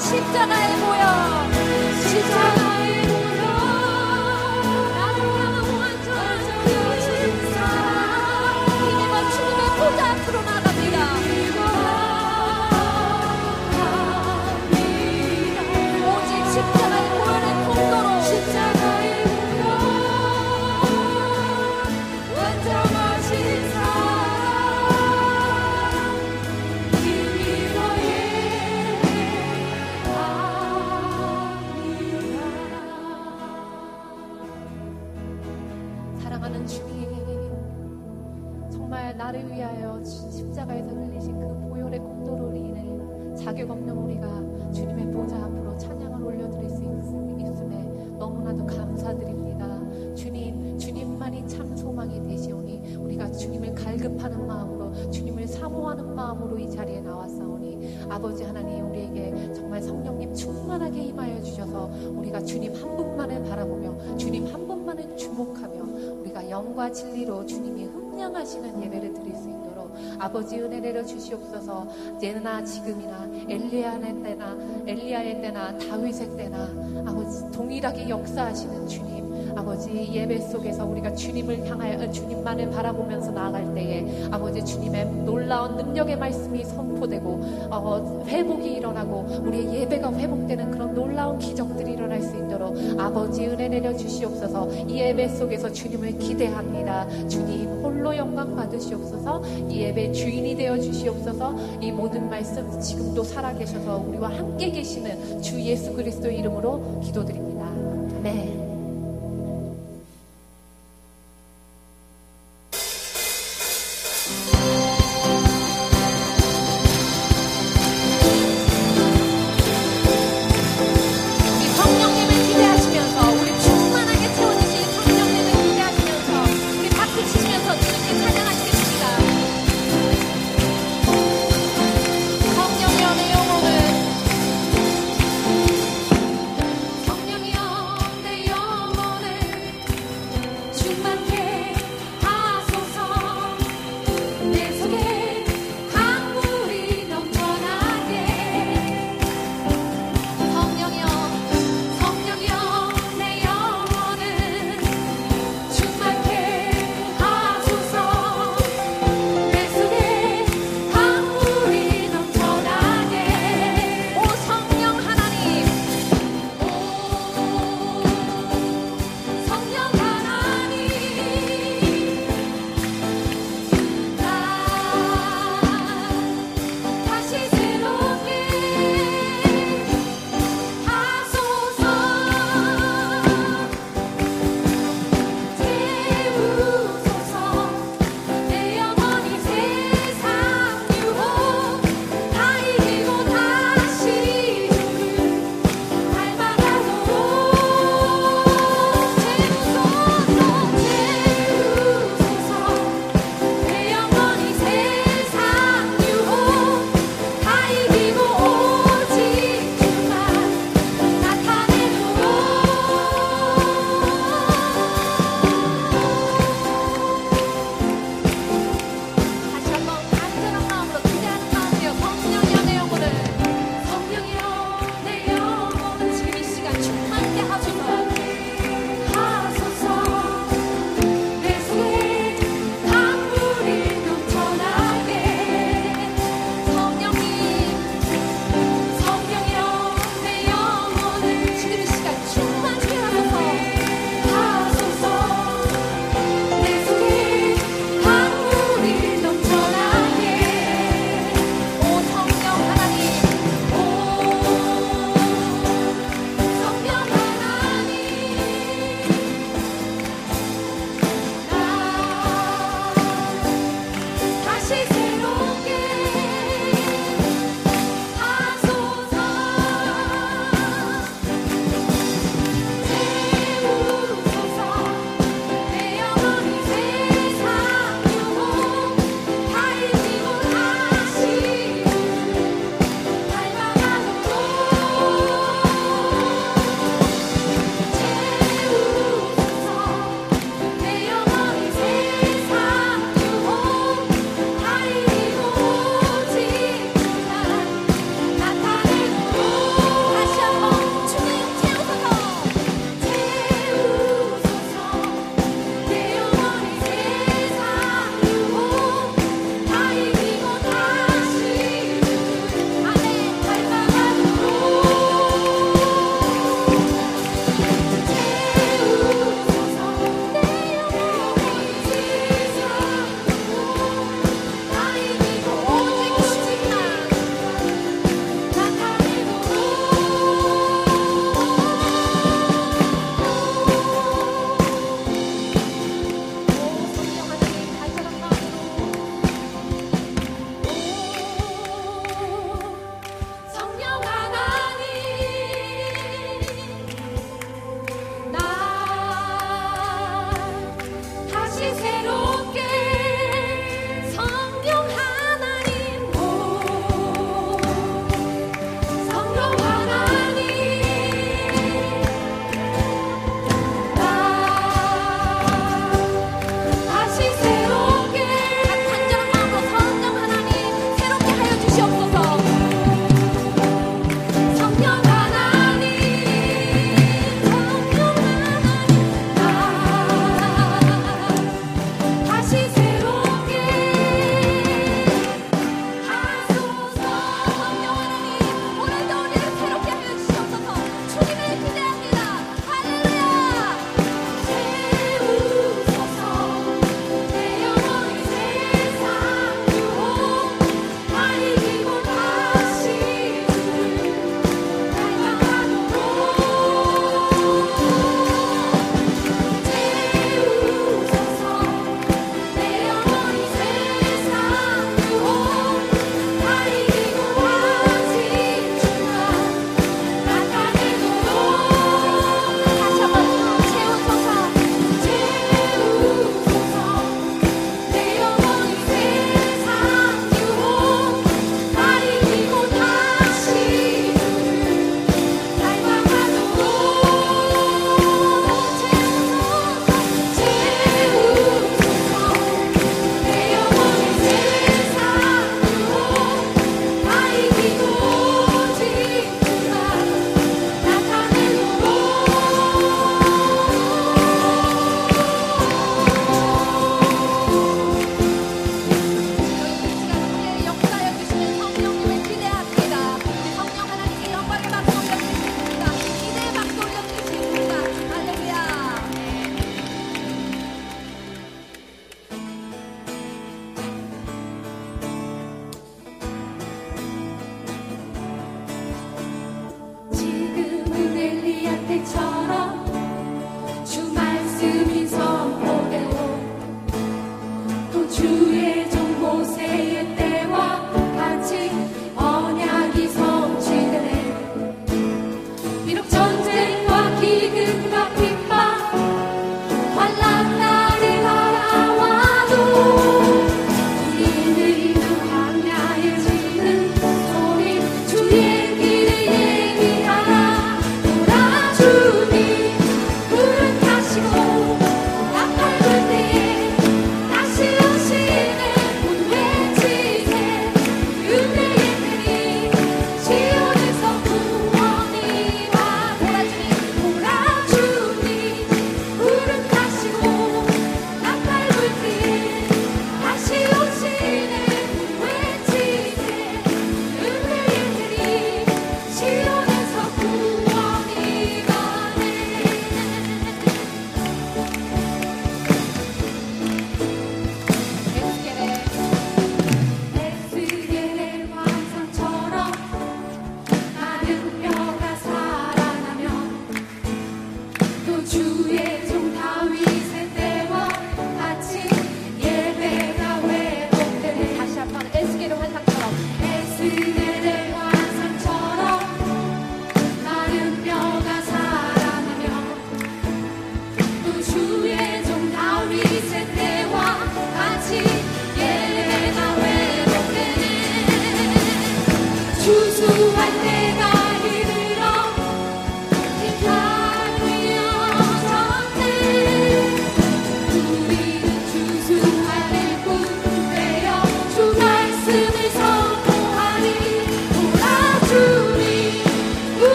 십자가의 우리가 주님의 보좌 앞으로 찬양을 올려드릴 수 있- 있음에 너무나도 감사드립니다. 주님, 주님만이 참 소망이 되시오니 우리가 주님을 갈급하는 마음으로 주님을 사모하는 마음으로 이 자리에 나왔사오니 아버지 하나님 우리에게 정말 성령님 충만하게 임하여 주셔서 우리가 주님 한 분만을 바라보며 주님 한 분만을 주목하며 우리가 영과 진리로 주님이 흠량하시는 예배를 드릴 수 있도록 아버지 은혜 내려 주시옵소서. 예나 지금이나 엘리야의 때나 엘리야의 때나 다윗의 때나 아버지 동일하게 역사하시는 주님 아버지 예배 속에서 우리가 주님을 향하여 어, 주님만을 바라보면서 나아갈 때에 아버지 주님의 놀라운 능력의 말씀이 선포되고 어, 회복이 일어나고 우리의 예배가 회복되는 아버지 은혜 내려 주시옵소서. 이 예배 속에서 주님을 기대합니다. 주님 홀로 영광 받으시옵소서. 이 예배 주인이 되어 주시옵소서. 이 모든 말씀 지금도 살아계셔서 우리와 함께 계시는 주 예수 그리스도 이름으로 기도드립니다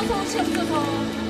주님 어서 오시옵소서.